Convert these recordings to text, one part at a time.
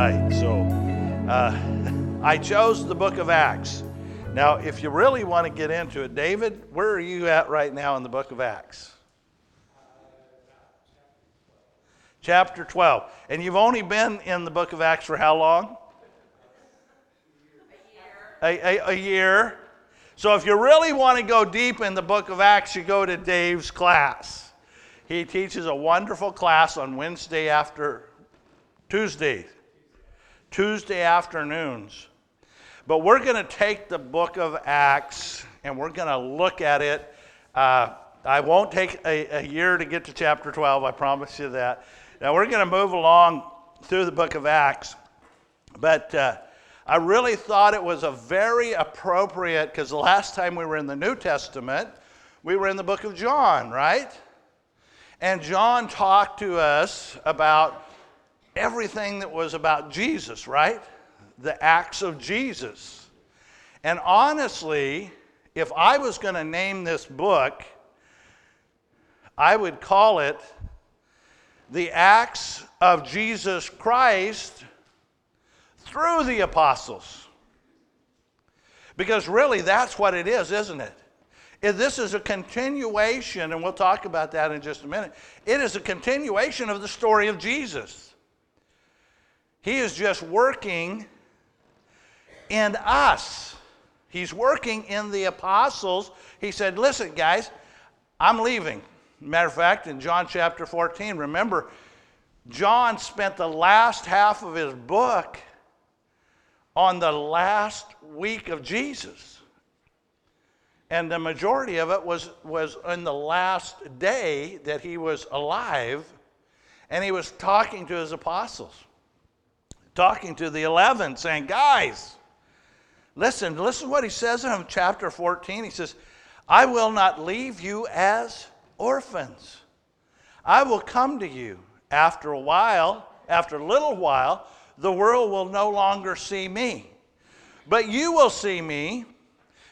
right. So uh, I chose the book of Acts. Now, if you really want to get into it, David, where are you at right now in the book of Acts? Chapter 12. And you've only been in the book of Acts for how long? A year. A, a, a year. So if you really want to go deep in the book of Acts, you go to Dave's class. He teaches a wonderful class on Wednesday after Tuesday, Tuesday afternoons. But we're going to take the book of Acts and we're going to look at it. Uh, I won't take a, a, year to get to chapter 12, I promise you that. Now we're going to move along through the book of Acts. But uh, I really thought it was a very appropriate, because the last time we were in the New Testament, we were in the book of John, right? And John talked to us about everything that was about Jesus, right? The acts of Jesus. And honestly, if I was going to name this book, I would call it The Acts of Jesus Christ through the Apostles. Because really, that's what it is, isn't it? If this is a continuation, and we'll talk about that in just a minute. It is a continuation of the story of Jesus. He is just working in us. He's working in the apostles. He said, Listen, guys, I'm leaving. Matter of fact, in John chapter 14, remember, John spent the last half of his book on the last week of Jesus. And the majority of it was, was in the last day that he was alive, and he was talking to his apostles talking to the 11, saying, Guys, listen, listen what he says in chapter 14. He says, I will not leave you as orphans. I will come to you. After a while, after a little while, the world will no longer see me. But you will see me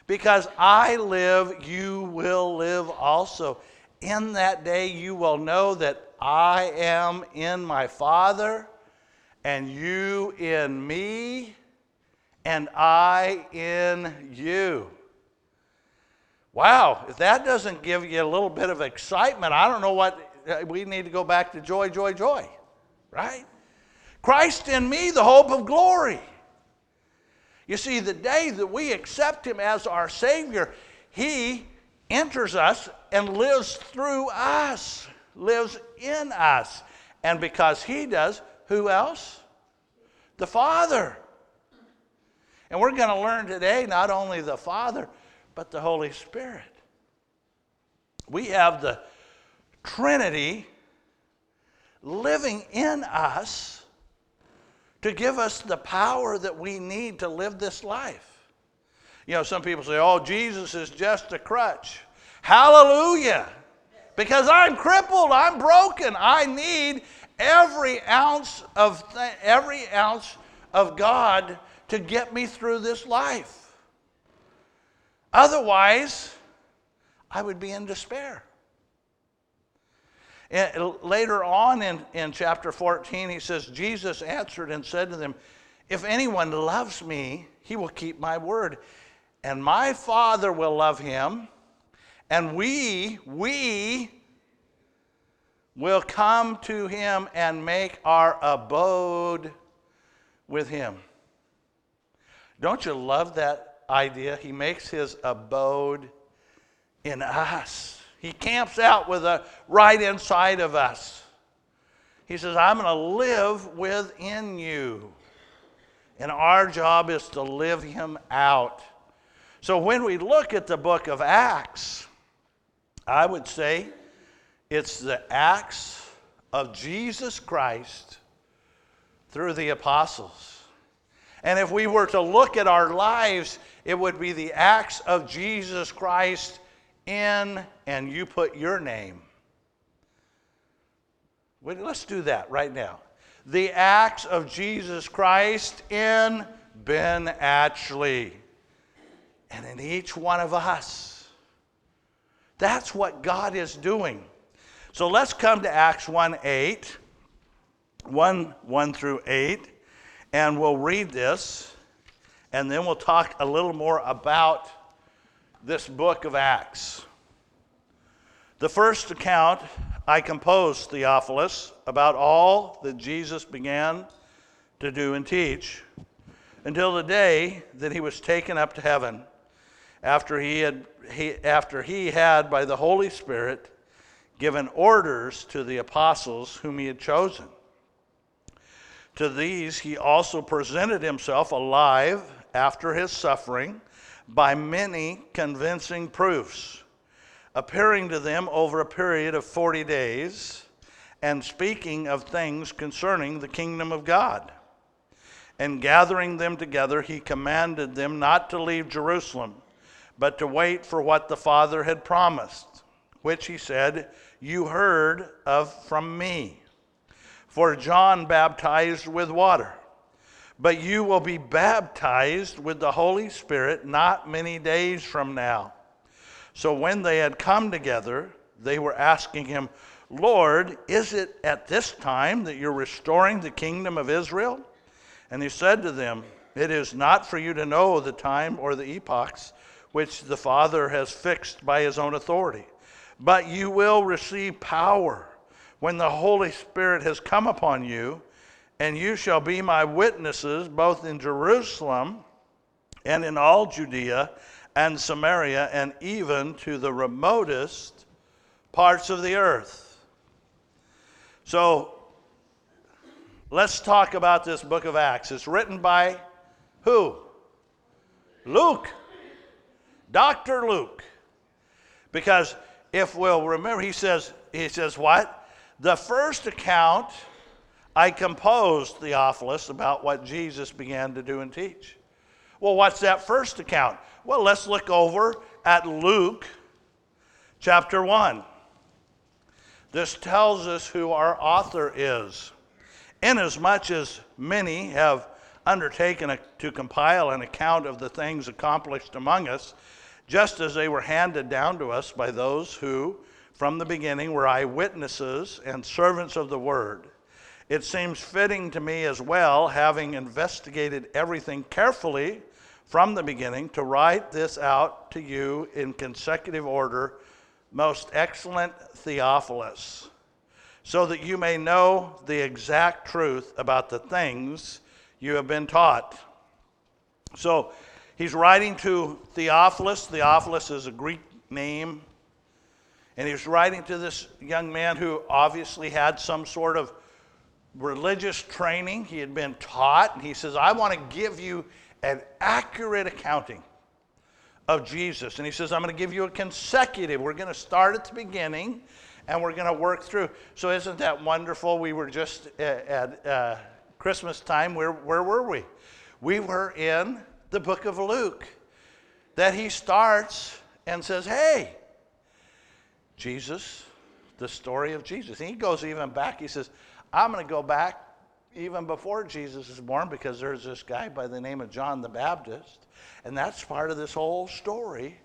because I live, you will live also. In that day, you will know that I am in my Father and you in me, and I in you. Wow, if that doesn't give you a little bit of excitement, I don't know what uh, we need to go back to joy, joy, joy, right? Christ in me, the hope of glory. You see, the day that we accept Him as our Savior, He enters us and lives through us, lives in us. And because He does, who else? The Father. And we're going to learn today not only the Father, but the Holy Spirit. We have the Trinity living in us to give us the power that we need to live this life. You know, some people say, oh, Jesus is just a crutch. Hallelujah! Because I'm crippled, I'm broken, I need every ounce of th- every ounce of God to get me through this life. Otherwise, I would be in despair. And later on in, in chapter 14, he says, Jesus answered and said to them, If anyone loves me, he will keep my word, and my Father will love him, and we, we will come to him and make our abode with him. Don't you love that idea? He makes his abode in us. He camps out with a right inside of us. He says, I'm going to live within you. And our job is to live him out. So when we look at the book of Acts, I would say it's the acts of Jesus Christ through the apostles. And if we were to look at our lives, it would be the acts of Jesus Christ in, and you put your name. Let's do that right now. The acts of Jesus Christ in Ben Atchley and in each one of us. That's what God is doing. So let's come to Acts 1 8, 1, 1 through 8. And we'll read this, and then we'll talk a little more about this book of Acts. The first account I composed, Theophilus, about all that Jesus began to do and teach until the day that he was taken up to heaven after he had, he, after he had by the Holy Spirit given orders to the apostles whom he had chosen. To these he also presented himself alive after his suffering by many convincing proofs, appearing to them over a period of 40 days and speaking of things concerning the kingdom of God. And gathering them together, he commanded them not to leave Jerusalem, but to wait for what the Father had promised, which he said, You heard of from me. For John baptized with water, but you will be baptized with the Holy Spirit not many days from now. So when they had come together, they were asking him, Lord, is it at this time that you're restoring the kingdom of Israel? And he said to them, It is not for you to know the time or the epochs which the Father has fixed by his own authority, but you will receive power when the Holy Spirit has come upon you, and you shall be my witnesses both in Jerusalem and in all Judea and Samaria and even to the remotest parts of the earth. So, Let's talk about this book of Acts. It's written by who? Luke. Dr. Luke. Because if we'll remember, he says, he says what? The first account I composed, Theophilus, about what Jesus began to do and teach. Well, what's that first account? Well, let's look over at Luke chapter 1. This tells us who our author is. Inasmuch as many have undertaken to compile an account of the things accomplished among us, just as they were handed down to us by those who, from the beginning, were eyewitnesses and servants of the word. It seems fitting to me as well, having investigated everything carefully from the beginning, to write this out to you in consecutive order, most excellent Theophilus so that you may know the exact truth about the things you have been taught. So he's writing to Theophilus. Theophilus is a Greek name. And he's writing to this young man who obviously had some sort of religious training. He had been taught. And he says, I want to give you an accurate accounting of Jesus. And he says, I'm going to give you a consecutive. We're going to start at the beginning and we're going to work through. So, isn't that wonderful? We were just at, uh, Christmas time. Where, where were we? We were in the book of Luke, that he starts and says, Hey, Jesus, the story of Jesus. And he goes even back. He says, I'm going to go back even before Jesus is born because there's this guy by the name of John the Baptist. And that's part of this whole story.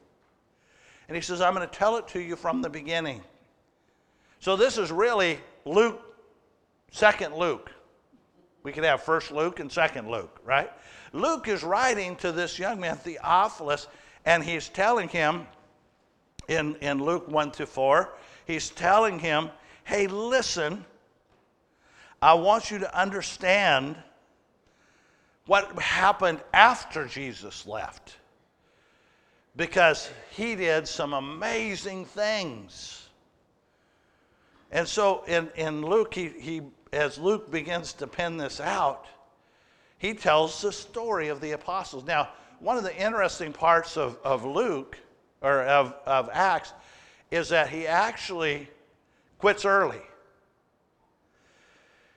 And he says, I'm going to tell it to you from the beginning. So this is really Luke, second Luke. We could have first Luke and second Luke, right? Luke is writing to this young man, Theophilus, and he's telling him in, in Luke 1 to 4, he's telling him, hey, listen, I want you to understand what happened after Jesus left. Because he did some amazing things. And so in, in Luke, he, he, as Luke begins to pen this out, he tells the story of the apostles. Now, one of the interesting parts of, of Luke, or of, of Acts, is that he actually quits early.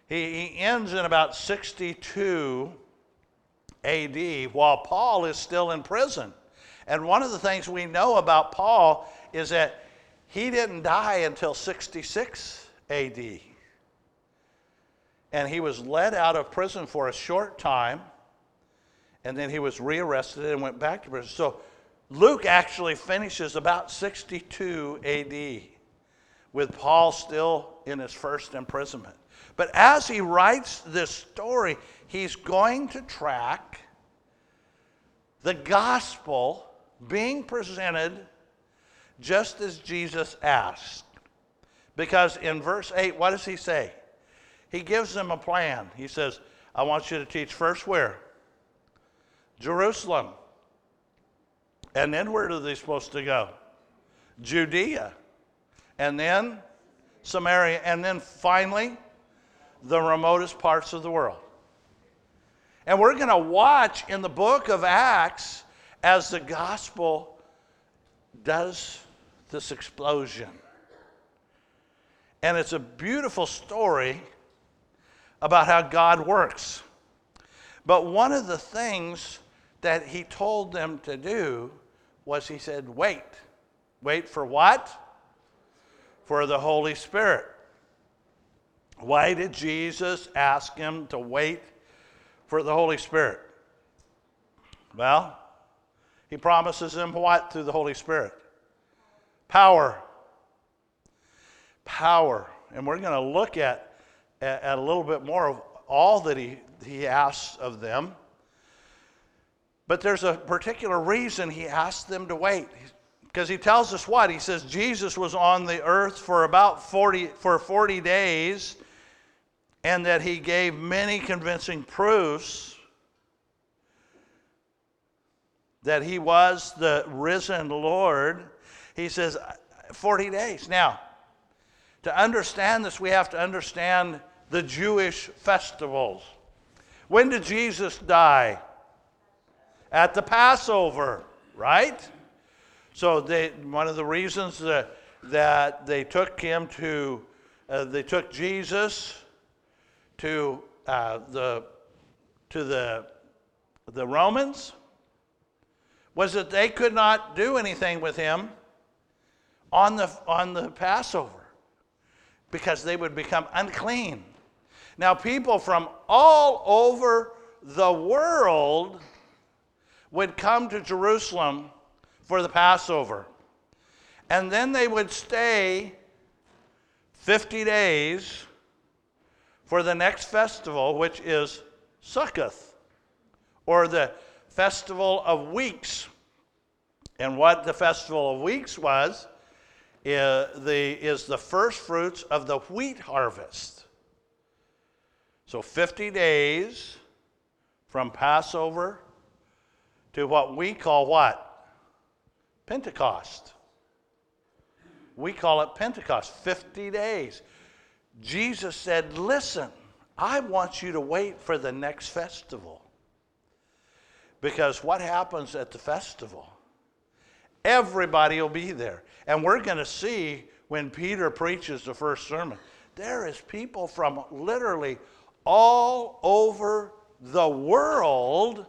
He, he ends in about 62 AD while Paul is still in prison. And one of the things we know about Paul is that he didn't die until 66 AD. And he was let out of prison for a short time, and then he was rearrested and went back to prison. So Luke actually finishes about 62 AD with Paul still in his first imprisonment. But as he writes this story, he's going to track the gospel being presented just as Jesus asked. Because in verse 8, what does he say? He gives them a plan. He says, I want you to teach first where? Jerusalem. And then where are they supposed to go? Judea. And then Samaria. And then finally, the remotest parts of the world. And we're going to watch in the book of Acts as the gospel does this explosion. And it's a beautiful story about how God works. But one of the things that he told them to do was he said, wait. Wait for what? For the Holy Spirit. Why did Jesus ask him to wait for the Holy Spirit? Well, he promises him what through the Holy Spirit? Power. Power. And we're going to look at, at, a little bit more of all that he, he asks of them. But there's a particular reason he asked them to wait. Because he tells us what? He says Jesus was on the earth for about 40, for 40 days and that he gave many convincing proofs that he was the risen Lord. He says 40 days. Now, to understand this, we have to understand the Jewish festivals. When did Jesus die? At the Passover, right? So they, one of the reasons that, that they took him to, uh, they took Jesus to uh, the to the the Romans was that they could not do anything with him on the on the Passover because they would become unclean. Now people from all over the world would come to Jerusalem for the Passover. And then they would stay 50 days for the next festival, which is Sukkoth, or the Festival of Weeks. And what the Festival of Weeks was is the, is the first fruits of the wheat harvest. So 50 days from Passover to what we call what? Pentecost. We call it Pentecost, 50 days. Jesus said, Listen, I want you to wait for the next festival. Because what happens at the festival? Everybody will be there. And we're going to see when Peter preaches the first sermon, there is people from literally all over the world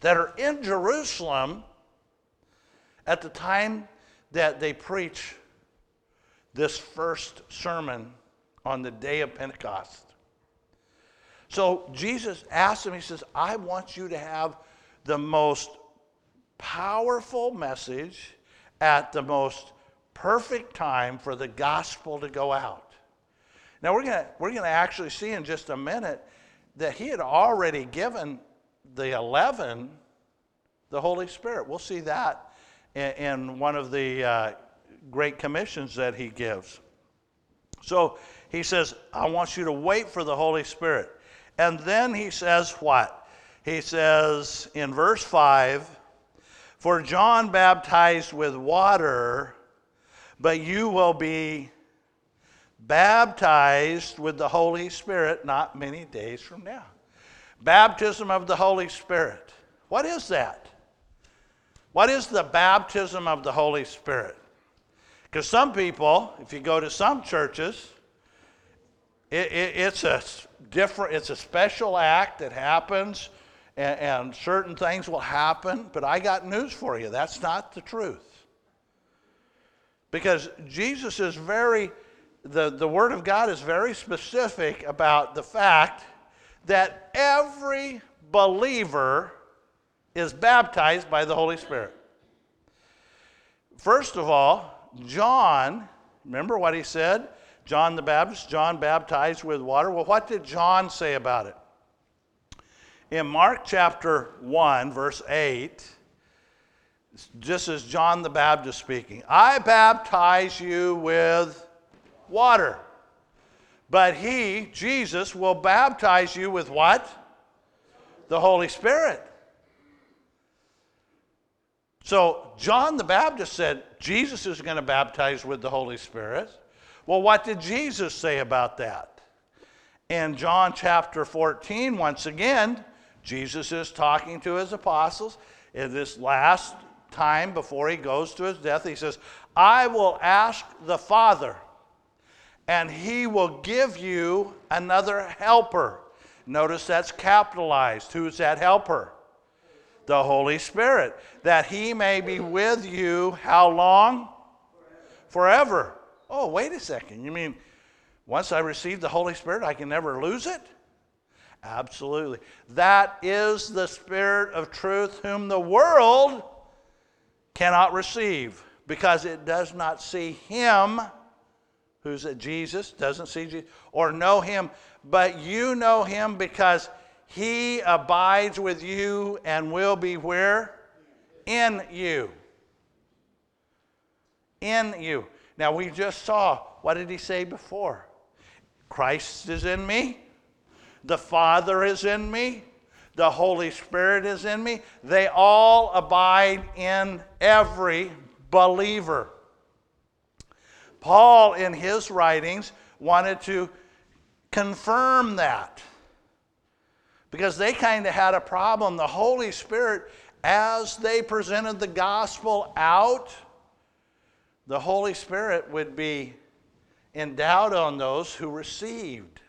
that are in Jerusalem at the time that they preach this first sermon on the day of Pentecost. So Jesus asked him, He says, I want you to have the most powerful message at the most perfect time for the gospel to go out. Now, we're going we're going to actually see in just a minute that he had already given the 11 the Holy Spirit. We'll see that in, in one of the uh, great commissions that he gives. So he says, I want you to wait for the Holy Spirit. And then he says, what? He says in verse 5 For John baptized with water, but you will be baptized with the Holy Spirit not many days from now. Baptism of the Holy Spirit. What is that? What is the baptism of the Holy Spirit? Because some people, if you go to some churches, it, it, it's a different, it's a special act that happens, and, and certain things will happen. But I got news for you that's not the truth. Because Jesus is very, the, the Word of God is very specific about the fact that every believer is baptized by the Holy Spirit. First of all, John, remember what he said? John the Baptist, John baptized with water. Well, what did John say about it? In Mark chapter 1, verse 8, this is John the Baptist speaking, I baptize you with water. But he, Jesus, will baptize you with what? The Holy Spirit. So John the Baptist said Jesus is going to baptize with the Holy Spirit. Well, what did Jesus say about that? In John chapter 14, once again, Jesus is talking to his apostles in this last time before he goes to his death. He says, I will ask the Father, and he will give you another helper. Notice that's capitalized. Who's that helper? The Holy Spirit. That he may be with you how long? Forever. Oh, wait a second. You mean once I receive the Holy Spirit, I can never lose it? Absolutely. That is the Spirit of truth, whom the world cannot receive because it does not see him, who's at Jesus, doesn't see Jesus, or know him, but you know him because he abides with you and will be where? In you. In you. Now, we just saw, what did he say before? Christ is in me, the Father is in me, the Holy Spirit is in me. They all abide in every believer. Paul, in his writings, wanted to confirm that because they kind of had a problem. The Holy Spirit, as they presented the gospel out, the Holy Spirit would be endowed on those who received.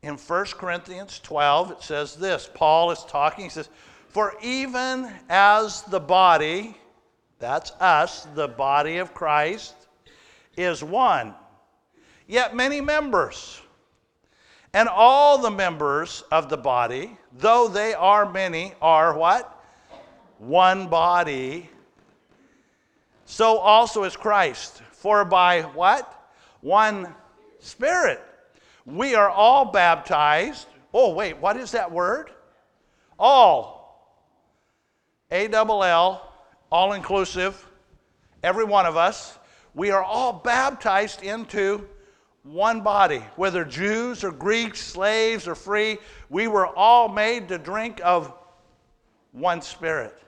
In 1 Corinthians 12, it says this Paul is talking, he says, For even as the body, that's us, the body of Christ, is one, yet many members. And all the members of the body, though they are many, are what? One body. So also is Christ. For by what? One Spirit we are all baptized. Oh, wait, what is that word? All. A double L, all inclusive, every one of us. We are all baptized into one body, whether Jews or Greeks, slaves or free. We were all made to drink of one spirit.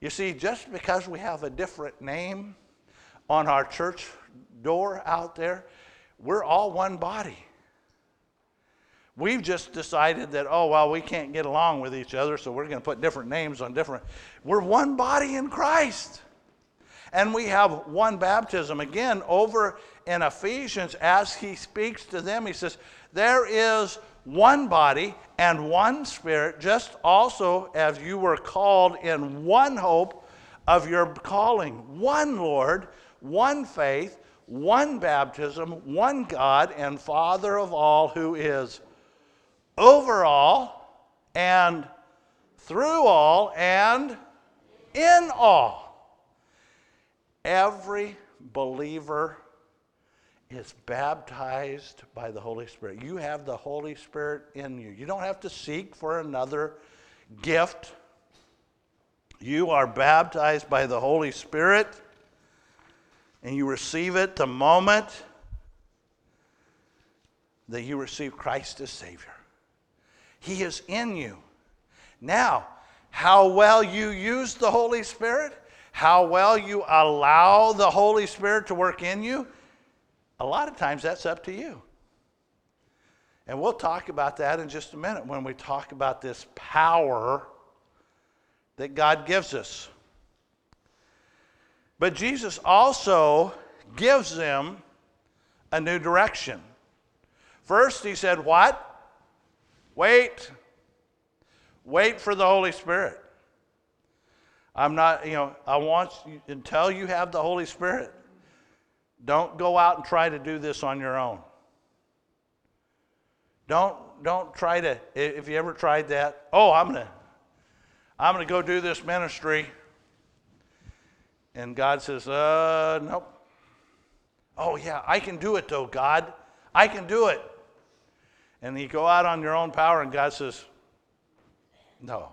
You see, just because we have a different name on our church door out there, we're all one body. We've just decided that, oh, well, we can't get along with each other, so we're going to put different names on different. We're one body in Christ. And we have one baptism. Again, over in Ephesians, as he speaks to them, he says, There is one body and one spirit, just also as you were called in one hope of your calling, one Lord, one faith one baptism, one God and Father of all, who is over all and through all and in all. Every believer is baptized by the Holy Spirit. You have the Holy Spirit in you. You don't have to seek for another gift. You are baptized by the Holy Spirit and you receive it the moment that you receive Christ as Savior. He is in you. Now, how well you use the Holy Spirit, how well you allow the Holy Spirit to work in you, a lot of times that's up to you. And we'll talk about that in just a minute when we talk about this power that God gives us. But Jesus also gives them a new direction. First, he said, What? Wait. Wait for the Holy Spirit. I'm not, you know, I want you, until you have the Holy Spirit, don't go out and try to do this on your own. Don't, don't try to, if you ever tried that, oh, I'm going to, I'm going to go do this ministry and God says, uh, nope. Oh, yeah, I can do it though, God. I can do it. And you go out on your own power, and God says, No.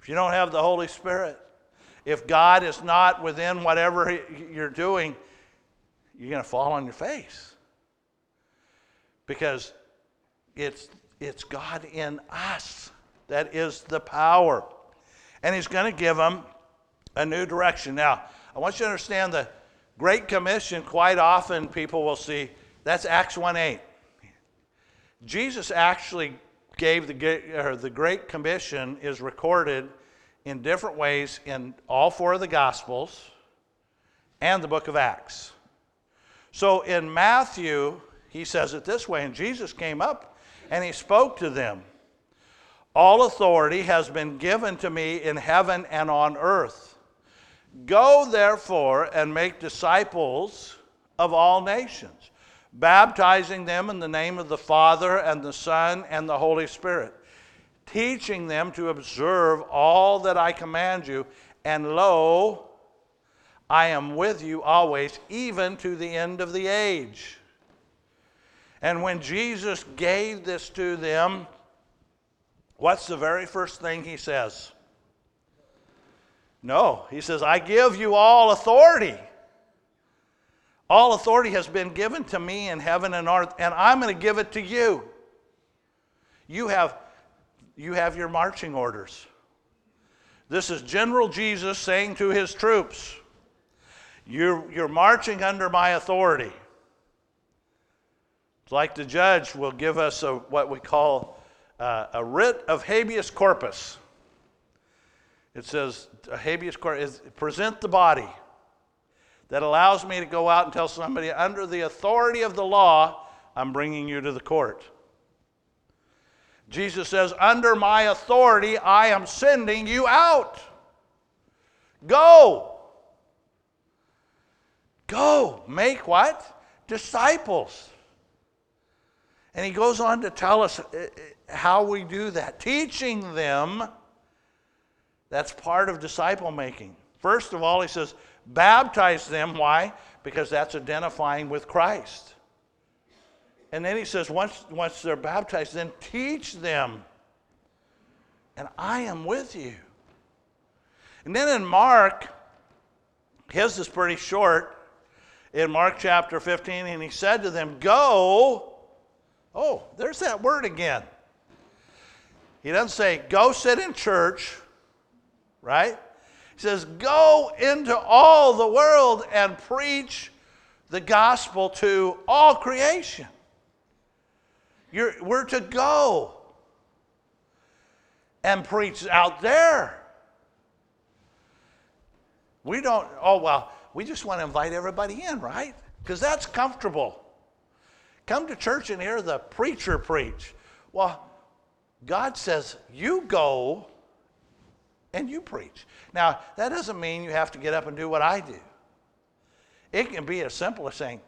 If you don't have the Holy Spirit, if God is not within whatever you're doing, you're going to fall on your face. Because it's, it's God in us that is the power. And He's going to give them a new direction. Now, I want you to understand the Great Commission, quite often people will see that's Acts 1 8. Jesus actually gave the, or the Great Commission is recorded in different ways in all four of the Gospels and the book of Acts. So in Matthew, he says it this way, and Jesus came up and he spoke to them. All authority has been given to me in heaven and on earth. Go therefore and make disciples of all nations, baptizing them in the name of the Father and the Son and the Holy Spirit, teaching them to observe all that I command you. And lo, I am with you always, even to the end of the age. And when Jesus gave this to them, what's the very first thing he says? No, he says, I give you all authority. All authority has been given to me in heaven and earth, and I'm going to give it to you. You have, you have your marching orders. This is General Jesus saying to his troops, You're, you're marching under my authority. It's like the judge will give us a, what we call uh, a writ of habeas corpus. It says, habeas corpus, present the body that allows me to go out and tell somebody under the authority of the law, I'm bringing you to the court. Jesus says, Under my authority, I am sending you out. Go. Go. Make what? Disciples. And he goes on to tell us uh, uh, how we do that, teaching them that's part of disciple making. First of all, he says, baptize them. Why? Because that's identifying with Christ. And then he says, once, once they're baptized, then teach them. And I am with you. And then in Mark, his is pretty short. In Mark chapter 15, and he said to them, Go. Oh, there's that word again. He doesn't say, Go sit in church right? Says, Go into all the world and preach the gospel to all creation. You're, we're to go and preach out there. We don't, oh, well, we just want to invite everybody in, right? Because that's comfortable. Come to church and hear the preacher preach. Well, God says, you go and you preach. Now, that doesn't mean you have to get up and do what I do. It can be as simple as saying,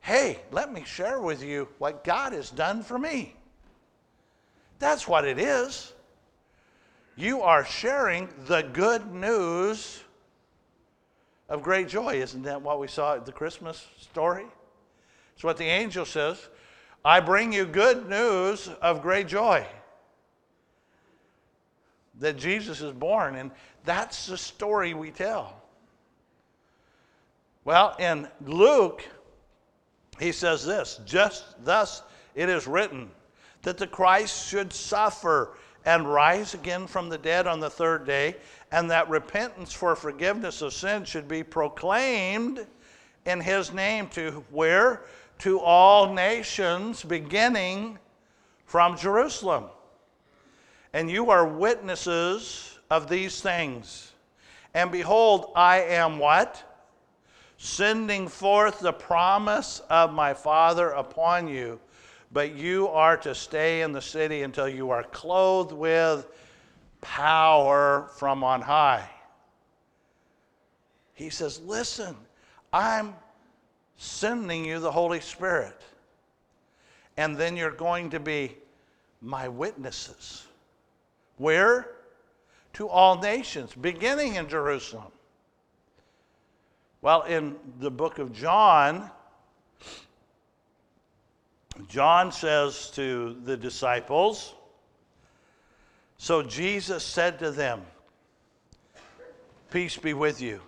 Hey, let me share with you what God has done for me. That's what it is. You are sharing the good news of great joy. Isn't that what we saw at the Christmas story? It's what the angel says. I bring you good news of great joy that Jesus is born, and that's the story we tell. Well, in Luke, he says this just thus it is written that the Christ should suffer and rise again from the dead on the third day, and that repentance for forgiveness of sin should be proclaimed in his name to where? To all nations, beginning from Jerusalem. And you are witnesses of these things. And behold, I am what? Sending forth the promise of my Father upon you. But you are to stay in the city until you are clothed with power from on high. He says, Listen, I'm sending you the Holy Spirit. And then you're going to be my witnesses. Where? To all nations, beginning in Jerusalem. Well, in the book of John, John says to the disciples, So Jesus said to them, Peace be with you.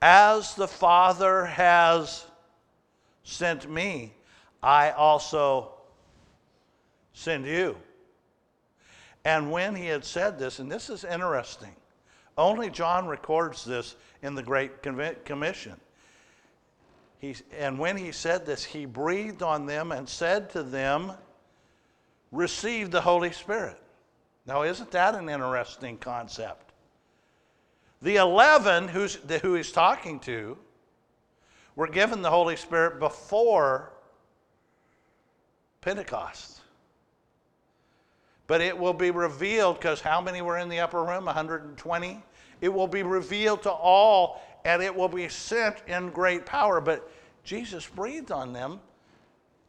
As the Father has sent me, I also send you. And when he had said this, and this is interesting, only John records this in the Great Commission. He, and when he said this, he breathed on them and said to them, Receive the Holy Spirit. Now, isn't that an interesting concept? The 11 who's, who he's talking to were given the Holy Spirit before Pentecost. But it will be revealed because how many were in the upper room? 120? It will be revealed to all and it will be sent in great power. But Jesus breathed on them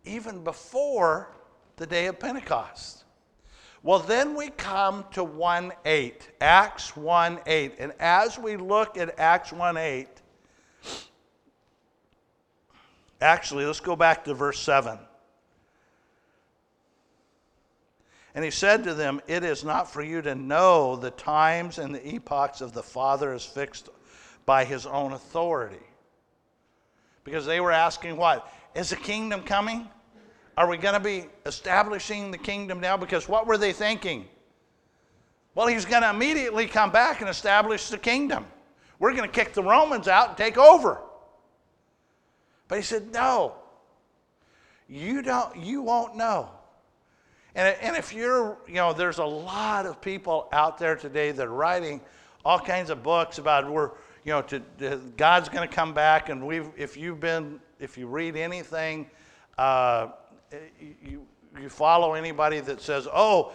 even before the day of Pentecost. Well, then we come to 1 8, Acts 1 8. And as we look at Acts 1 8, actually, let's go back to verse 7. And he said to them, It is not for you to know the times and the epochs of the Father is fixed by his own authority. Because they were asking, What? Is the kingdom coming? Are we going to be establishing the kingdom now? Because what were they thinking? Well, he's going to immediately come back and establish the kingdom. We're going to kick the Romans out and take over. But he said, No. You don't you won't know. And, and if you're, you know, there's a lot of people out there today that are writing all kinds of books about where, you know, to, to God's going to come back. And we've, if you've been, if you read anything, uh, you, you follow anybody that says, oh,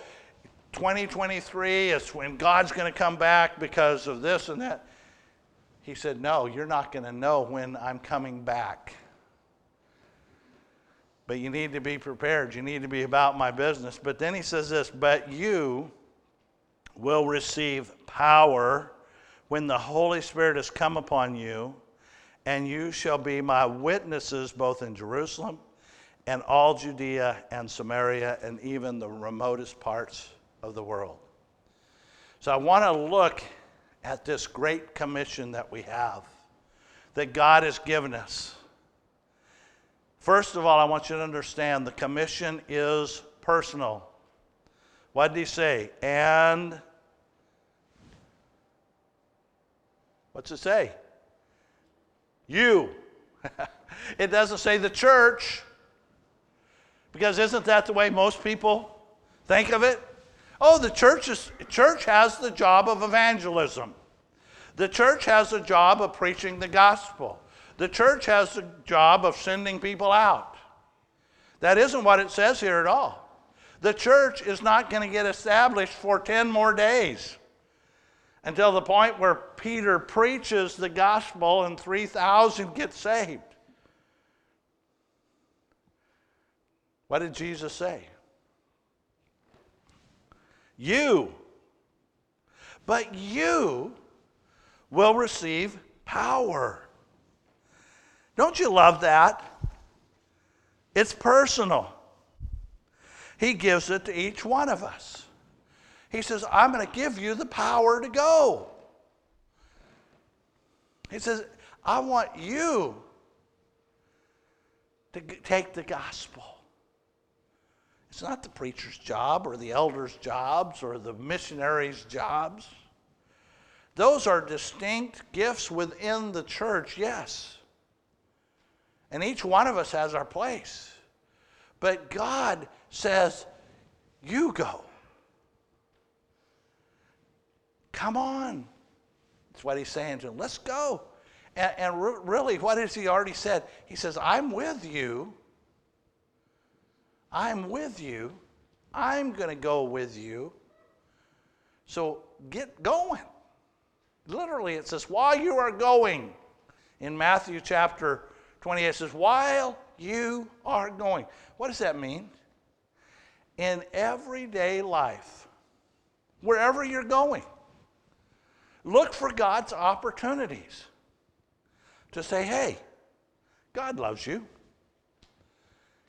2023 is when God's going to come back because of this and that. He said, No, you're not going to know when I'm coming back. But you need to be prepared. You need to be about my business. But then he says this, But you will receive power when the Holy Spirit has come upon you, and you shall be my witnesses both in Jerusalem and all Judea and Samaria and even the remotest parts of the world. So I want to look at this great commission that we have, that God has given us. First of all, I want you to understand the commission is personal. What did he say? And what's it say? You. it doesn't say the church. Because isn't that the way most people think of it? Oh, the church, is, church has the job of evangelism. The church has the job of preaching the gospel. The church has the job of sending people out. That isn't what it says here at all. The church is not going to get established for 10 more days until the point where Peter preaches the gospel and 3,000 get saved. What did Jesus say? You, but you will receive power. Don't you love that? It's personal. He gives it to each one of us. He says, I'm going to give you the power to go. He says, I want you to take the gospel. It's not the preacher's job or the elder's jobs or the missionary's jobs. Those are distinct gifts within the church, yes. And each one of us has our place. But God says, You go. Come on. That's what he's saying to him. Let's go. And, and re- really, what has he already said? He says, I'm with you I'm with you. I'm going to go with you. So get going. Literally, it says, while you are going. In Matthew chapter 28, it says, while you are going. What does that mean? In everyday life, wherever you're going, look for God's opportunities. to say, hey, God loves you.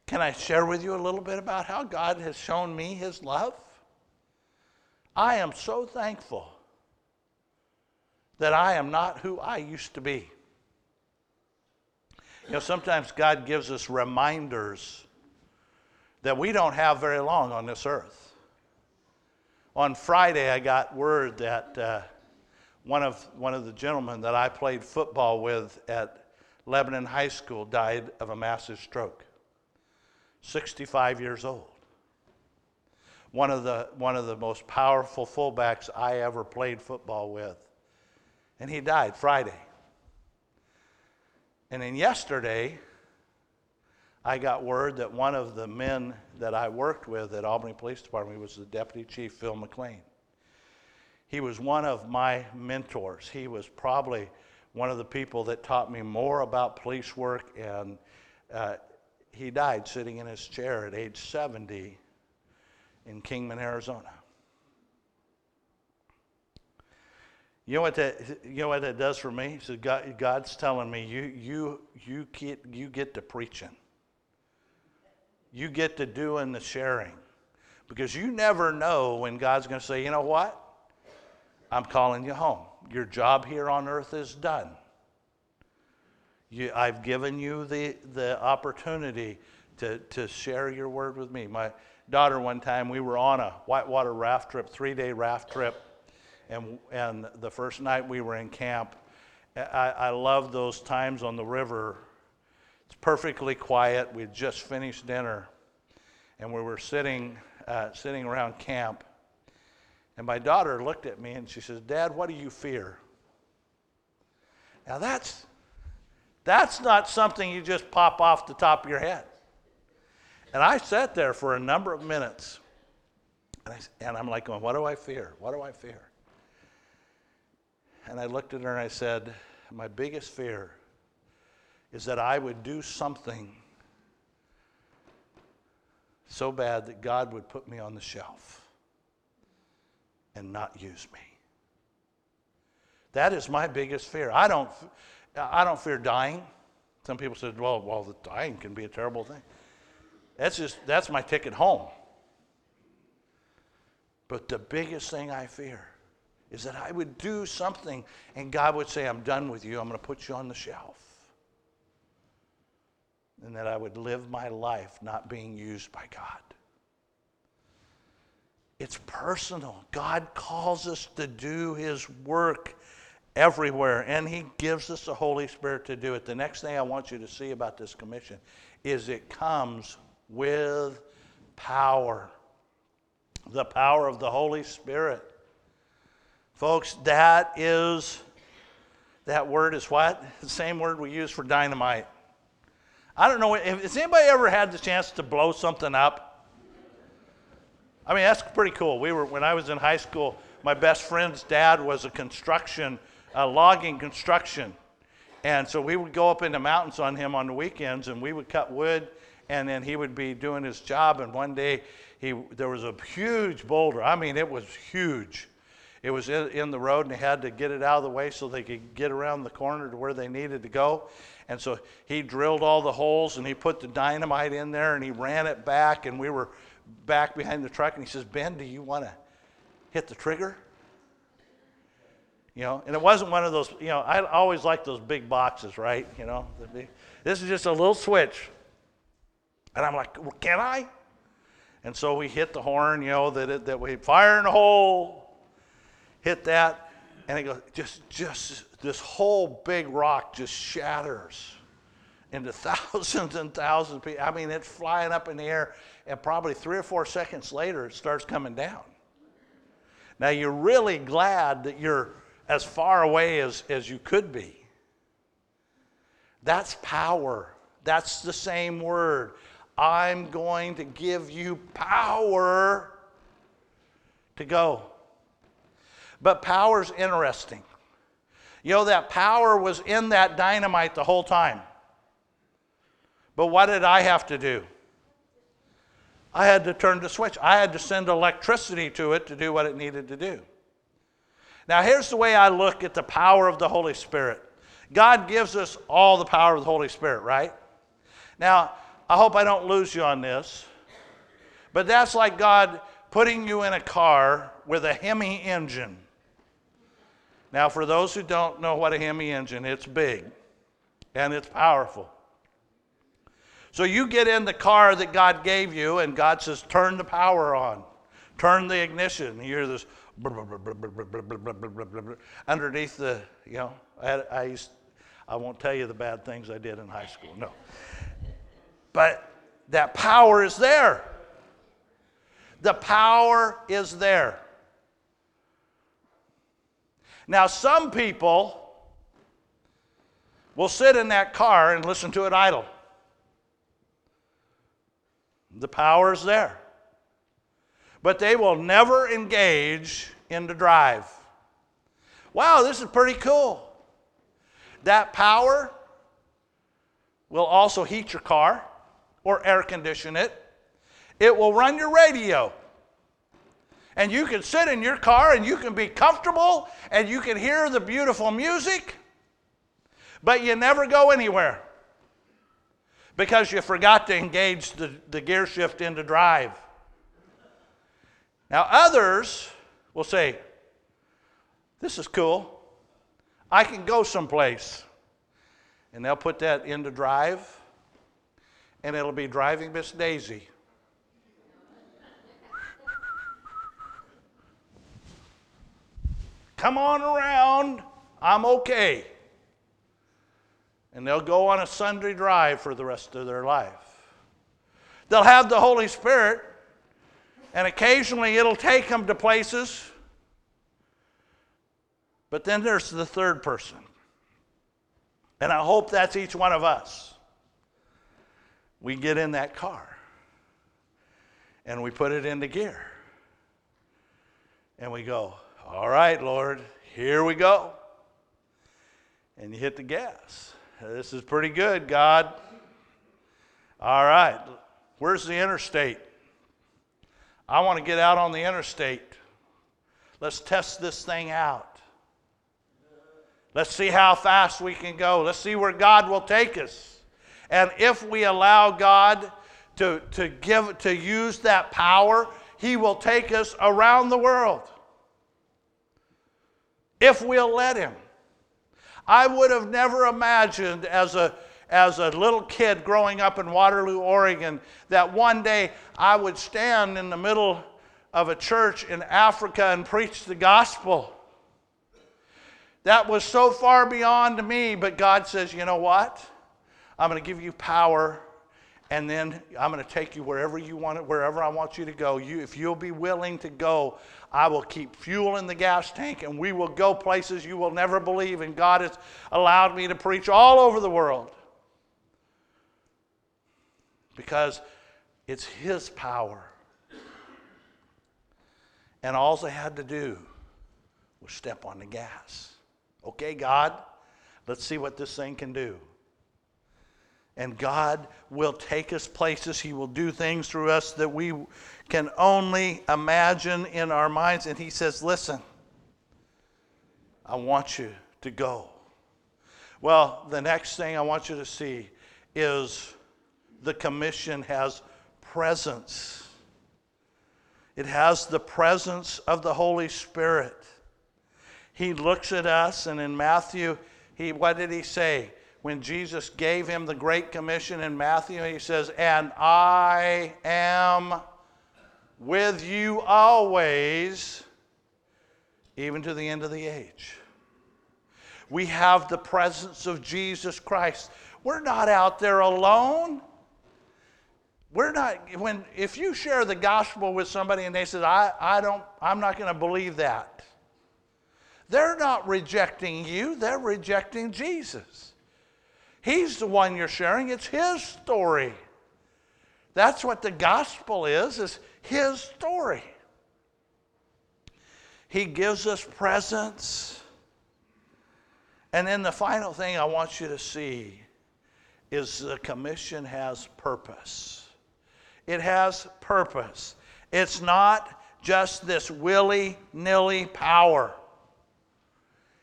Can I share with you a little bit about how God has shown me his love? I am so thankful that I am not who I used to be. You know, sometimes God gives us reminders that we don't have very long on this earth. On Friday, I got word that uh, one, of, one of the gentlemen that I played football with at Lebanon High School died of a massive stroke. 65 years old. One of the, one of the most powerful fullbacks I ever played football with. And he died Friday. And then yesterday, I got word that one of the men that I worked with at Albany Police Department was the Deputy Chief Phil McLean. He was one of my mentors. He was probably one of the people that taught me more about police work, and uh, he died sitting in his chair at age 70 in Kingman, Arizona. You know what that, you know what that does for me? So God, God's telling me, you, you, you, get, you get to preaching. You get to doing the sharing. Because you never know when God's going to say, you know what? I'm calling you home. Your job here on earth is done. You, I've given you the, the opportunity to, to share your word with me. My daughter, one time, we were on a whitewater raft trip, three day raft trip, and, and the first night we were in camp. I, I love those times on the river. It's perfectly quiet. We'd just finished dinner, and we were sitting, uh, sitting around camp and my daughter looked at me and she says, Dad, what do you fear? Now that's, that's not something you just pop off the top of your head. And I sat there for a number of minutes. And, I, and I'm like going, what do I fear? What do I fear? And I looked at her and I said, my biggest fear is that I would do something so bad that God would put me on the shelf and not use me. That is my biggest fear. I don't, I don't fear dying. Some people said, well, well, the dying can be a terrible thing. That's just, that's my ticket home. But the biggest thing I fear is that I would do something and God would say, I'm done with you. I'm going to put you on the shelf. And that I would live my life not being used by God. It's personal. God calls us to do His work everywhere, and He gives us the Holy Spirit to do it. The next thing I want you to see about this commission is it comes with power the power of the Holy Spirit. Folks, that is, that word is what? The same word we use for dynamite. I don't know, has anybody ever had the chance to blow something up? I mean, that's pretty cool. We were, when I was in high school, my best friend's dad was a construction, a logging construction. And so we would go up in the mountains on him on the weekends and we would cut wood and then he would be doing his job. And one day he, there was a huge boulder. I mean, it was huge. It was in, in the road and they had to get it out of the way so they could get around the corner to where they needed to go. And so he drilled all the holes and he put the dynamite in there and he ran it back and we were back behind the truck and he says, Ben, do you want to hit the trigger? You know, and it wasn't one of those, you know, I always like those big boxes, right? You know, this is just a little switch. And I'm like, well, can I? And so we hit the horn, you know, that, it, that we fire in the hole, hit that, and it goes, just, just this whole big rock just shatters into thousands and thousands of people. I mean, it's flying up in the air, and probably three or four seconds later, it starts coming down. Now, you're really glad that you're as far away as, as you could be. That's power. That's the same word. I'm going to give you power to go. But power's interesting. You know, that power was in that dynamite the whole time. But what did I have to do? I had to turn the switch. I had to send electricity to it to do what it needed to do. Now, here's the way I look at the power of the Holy Spirit God gives us all the power of the Holy Spirit, right? Now, I hope I don't lose you on this, but that's like God putting you in a car with a Hemi engine. Now, for those who don't know what a Hemi engine, it's big and it's powerful. So you get in the car that God gave you, and God says, Turn the power on, turn the ignition. You hear this underneath the, you know, I, I, used, I won't tell you the bad things I did in high school, no. But that power is there. The power is there. Now, some people will sit in that car and listen to it idle. The power is there. But they will never engage in the drive. Wow, this is pretty cool. That power will also heat your car or air condition it. It will run your radio. And you can sit in your car and you can be comfortable and you can hear the beautiful music, but you never go anywhere because you forgot to engage the, the gear shift into drive. Now, others will say, This is cool. I can go someplace. And they'll put that into drive, and it'll be driving Miss Daisy. Come on around, I'm okay and they'll go on a Sunday drive for the rest of their life. They'll have the Holy Spirit, and occasionally it'll take them to places. But then there's the third person. And I hope that's each one of us. We get in that car and we put it into gear. And we go, All right, Lord, here we go. And you hit the gas. This is pretty good, God. All right, where's the interstate? I want to get out on the interstate. Let's test this thing out. Let's see how fast we can go. Let's see where God will take us. And if we allow God to, to give to use that power, He will take us around the world. If we'll let Him. I would have never imagined as a, as a little kid growing up in Waterloo, Oregon, that one day I would stand in the middle of a church in Africa and preach the gospel. That was so far beyond me, but God says, you know what? I'm going to give you power and then I'm going to take you wherever you want it, wherever I want you to go. You, if you'll be willing to go, I will keep fuel in the gas tank, and we will go places you will never believe. And God has allowed me to preach all over the world because it's His power. And all I had to do was step on the gas. Okay, God, let's see what this thing can do. And God will take us places. He will do things through us that we can only imagine in our minds. And He says, Listen, I want you to go. Well, the next thing I want you to see is the commission has presence. It has the presence of the Holy Spirit. He looks at us, and in Matthew, he, what did he say? when Jesus gave him the Great Commission in Matthew, he says, And I am with you always, even to the end of the age. We have the presence of Jesus Christ. We're not out there alone. We're not, when, if you share the gospel with somebody and they say, I, I don't, I'm not going to believe that. They're not rejecting you, they're rejecting Jesus. He's the one you're sharing. It's his story. That's what the gospel is, is his story. He gives us presence. And then the final thing I want you to see is the commission has purpose. It has purpose. It's not just this willy nilly power.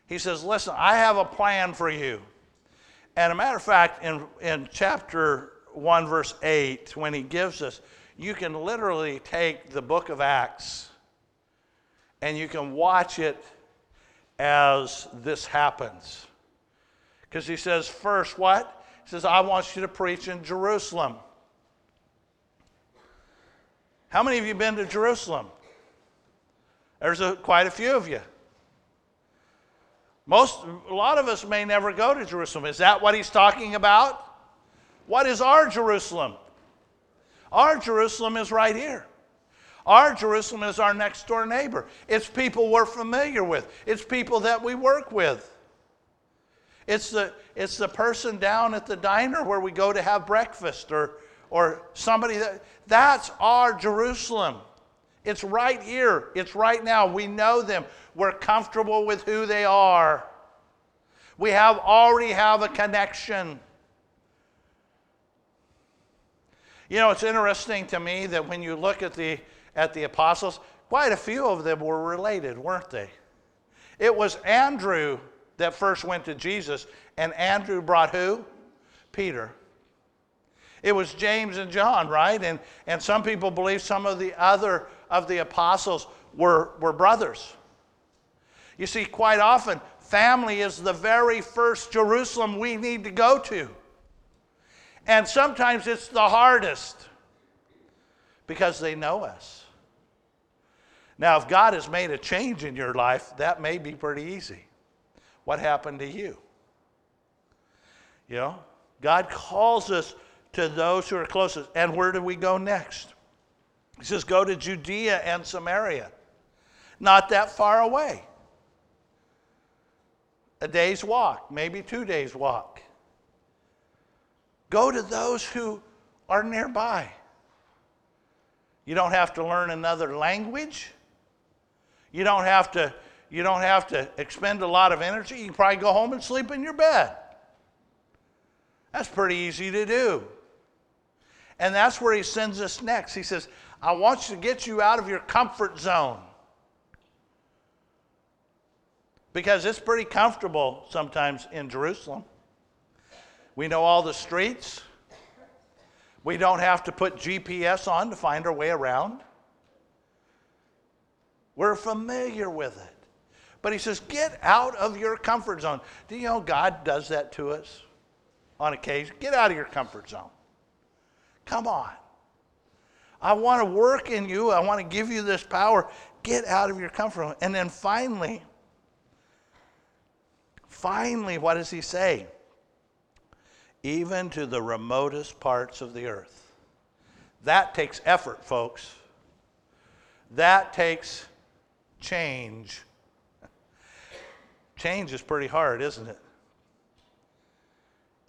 He says, Listen, I have a plan for you. And a matter of fact, in, in chapter 1, verse 8, when he gives us, you can literally take the book of Acts and you can watch it as this happens. Because he says, first, what? He says, I want you to preach in Jerusalem. How many of you been to Jerusalem? There's a, quite a few of you. Most, a lot of us may never go to Jerusalem. Is that what he's talking about? What is our Jerusalem? Our Jerusalem is right here. Our Jerusalem is our next door neighbor. It's people we're familiar with, it's people that we work with. It's the, it's the person down at the diner where we go to have breakfast or, or somebody that, that's our Jerusalem. It's right here. It's right now. We know them. We're comfortable with who they are. We have already have a connection. You know, it's interesting to me that when you look at the at the apostles, quite a few of them were related, weren't they? It was Andrew that first went to Jesus, and Andrew brought who? Peter. It was James and John, right? And, and some people believe some of the other of the apostles were, were brothers. You see, quite often, family is the very first Jerusalem we need to go to. And sometimes it's the hardest because they know us. Now, if God has made a change in your life, that may be pretty easy. What happened to you? You know, God calls us to those who are closest. And where do we go next? He says, Go to Judea and Samaria. Not that far away. A day's walk, maybe two days' walk. Go to those who are nearby. You don't have to learn another language. You don't have to you don't have to expend a lot of energy. You can probably go home and sleep in your bed. That's pretty easy to do. And that's where he sends us next. He says, I want you to get you out of your comfort zone. Because it's pretty comfortable sometimes in Jerusalem. We know all the streets. We don't have to put GPS on to find our way around. We're familiar with it. But he says, get out of your comfort zone. Do you know God does that to us on occasion? Get out of your comfort zone. Come on. I want to work in you. I want to give you this power. Get out of your comfort zone. And then finally, finally, what does he say? Even to the remotest parts of the earth. That takes effort, folks. That takes change. Change is pretty hard, isn't it?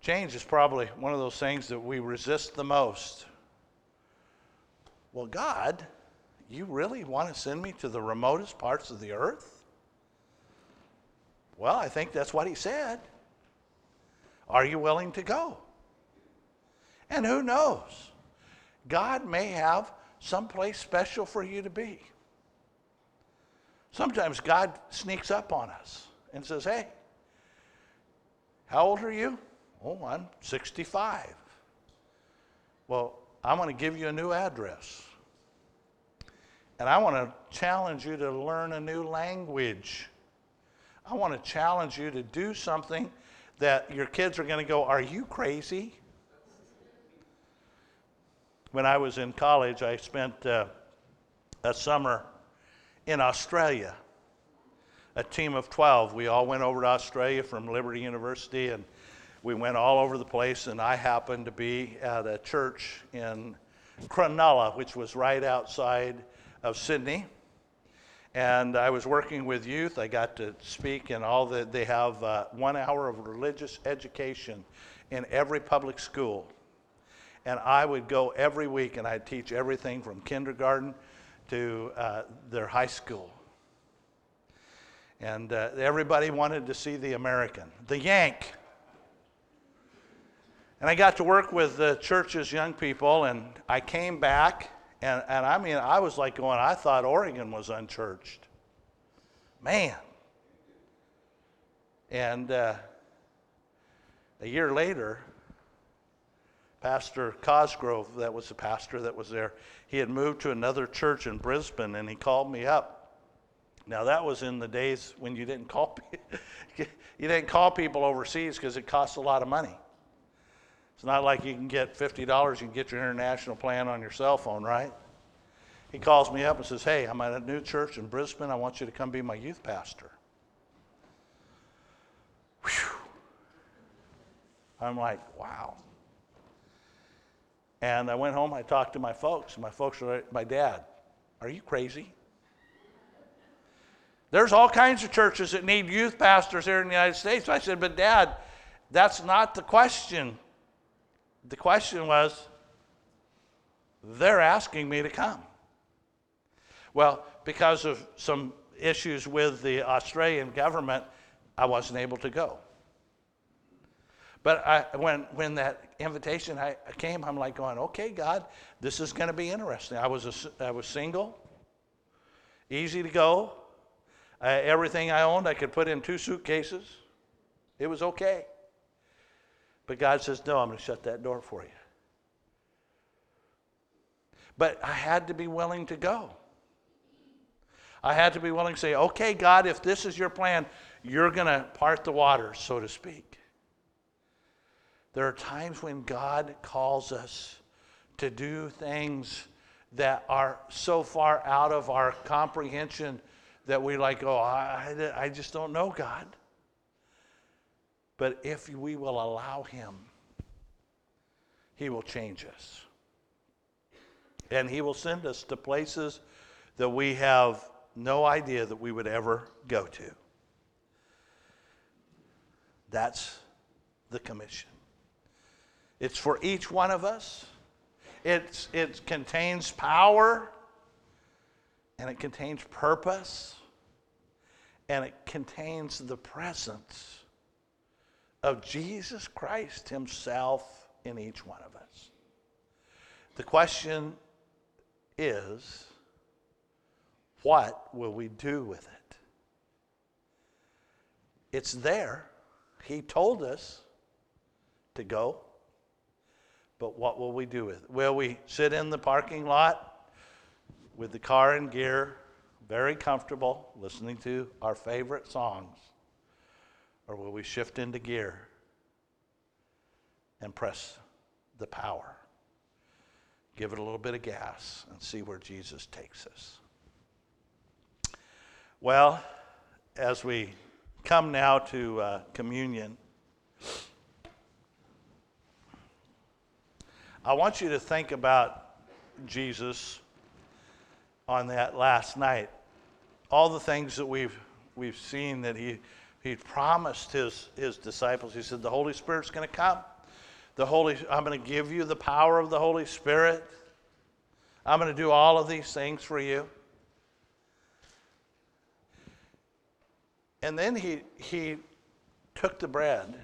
Change is probably one of those things that we resist the most. Well, God, you really want to send me to the remotest parts of the earth? Well, I think that's what he said. Are you willing to go? And who knows? God may have some place special for you to be. Sometimes God sneaks up on us and says, Hey, how old are you? Oh, I'm 65. Well, I'm going to give you a new address. And I want to challenge you to learn a new language. I want to challenge you to do something that your kids are going to go, Are you crazy? When I was in college, I spent uh, a summer in Australia. A team of 12. We all went over to Australia from Liberty University and we went all over the place. And I happened to be at a church in Cronulla, which was right outside of Sydney. And I was working with youth. I got to speak in all the, they have uh, one hour of religious education in every public school. And I would go every week and I'd teach everything from kindergarten to uh, their high school. And uh, everybody wanted to see the American, the Yank. And I got to work with the church's young people, and I came back, and, and I mean, I was like going, I thought Oregon was unchurched. Man. And uh, A year later, Pastor Cosgrove, that was the pastor that was there, he had moved to another church in Brisbane and he called me up. Now, that was in the days when you didn't call, you didn't call people overseas because it costs a lot of money. It's not like you can get $50, you can get your international plan on your cell phone, right? He calls me up and says, Hey, I'm at a new church in Brisbane. I want you to come be my youth pastor. Whew. I'm like, Wow. And I went home, I talked to my folks. My folks were like, My dad, are you crazy? There's all kinds of churches that need youth pastors here in the United States. I said, But dad, that's not the question. The question was, they're asking me to come. Well, because of some issues with the Australian government, I wasn't able to go. But I, when, when that invitation I, came, I'm like going, okay, God, this is going to be interesting. I was, a, I was single, easy to go. everything I owned, I could put in two suitcases. It was okay. But God says, no, I'm going to shut that door for you. But I had to be willing to go. I had to be willing to say, okay, God, if this is your plan, you're going to part the waters, so to speak. There are times when God calls us to do things that are so far out of our comprehension that we like, oh, I, I just don't know God. But if we will allow Him, He will change us. And He will send us to places that we have no idea that we would ever go to. That's the commission. It's for each one of us. It's, it contains power and it contains purpose and it contains the presence of Jesus Christ Himself in each one of us. The question is what will we do with it? It's there. He told us to go. But what will we do with it? Will we sit in the parking lot with the car in gear, very comfortable, listening to our favorite songs? Or will we shift into gear and press the power? Give it a little bit of gas and see where Jesus takes us. Well, as we come now to uh, communion, I want you to think about Jesus on that last night. All the things that we've, we've seen that he, he promised his, his disciples. He said, The Holy Spirit's going to come. The Holy, I'm going to give you the power of the Holy Spirit. I'm going to do all of these things for you. And then he, he took the bread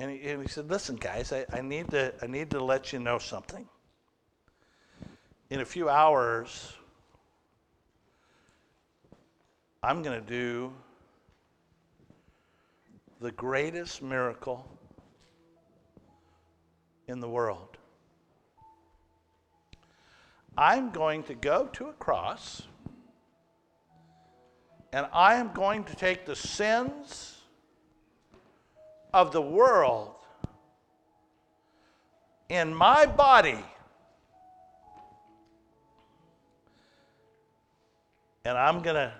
and he, and he said, Listen, guys, I, I, need to, I need to let you know something. In a few hours, I'm going to do the greatest miracle in the world. I'm going to go to a cross and I am going to take the sins of the world in my body and I'm going to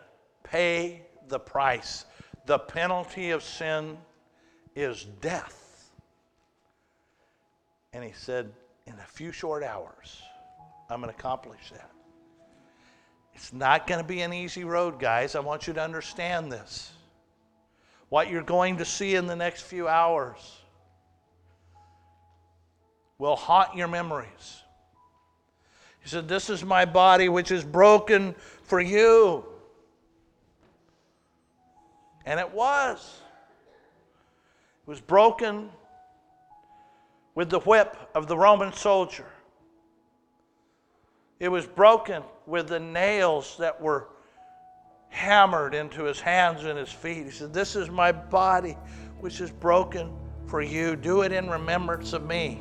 pay the price. The penalty of sin is death. And he said, in a few short hours, I'm going to accomplish that. It's not going to be an easy road, guys. I want you to understand this. What you're going to see in the next few hours will haunt your memories. He said, This is my body which is broken for you. And it was. It was broken with the whip of the Roman soldier. It was broken with the nails that were hammered into his hands and his feet. He said, This is my body, which is broken for you. Do it in remembrance of me.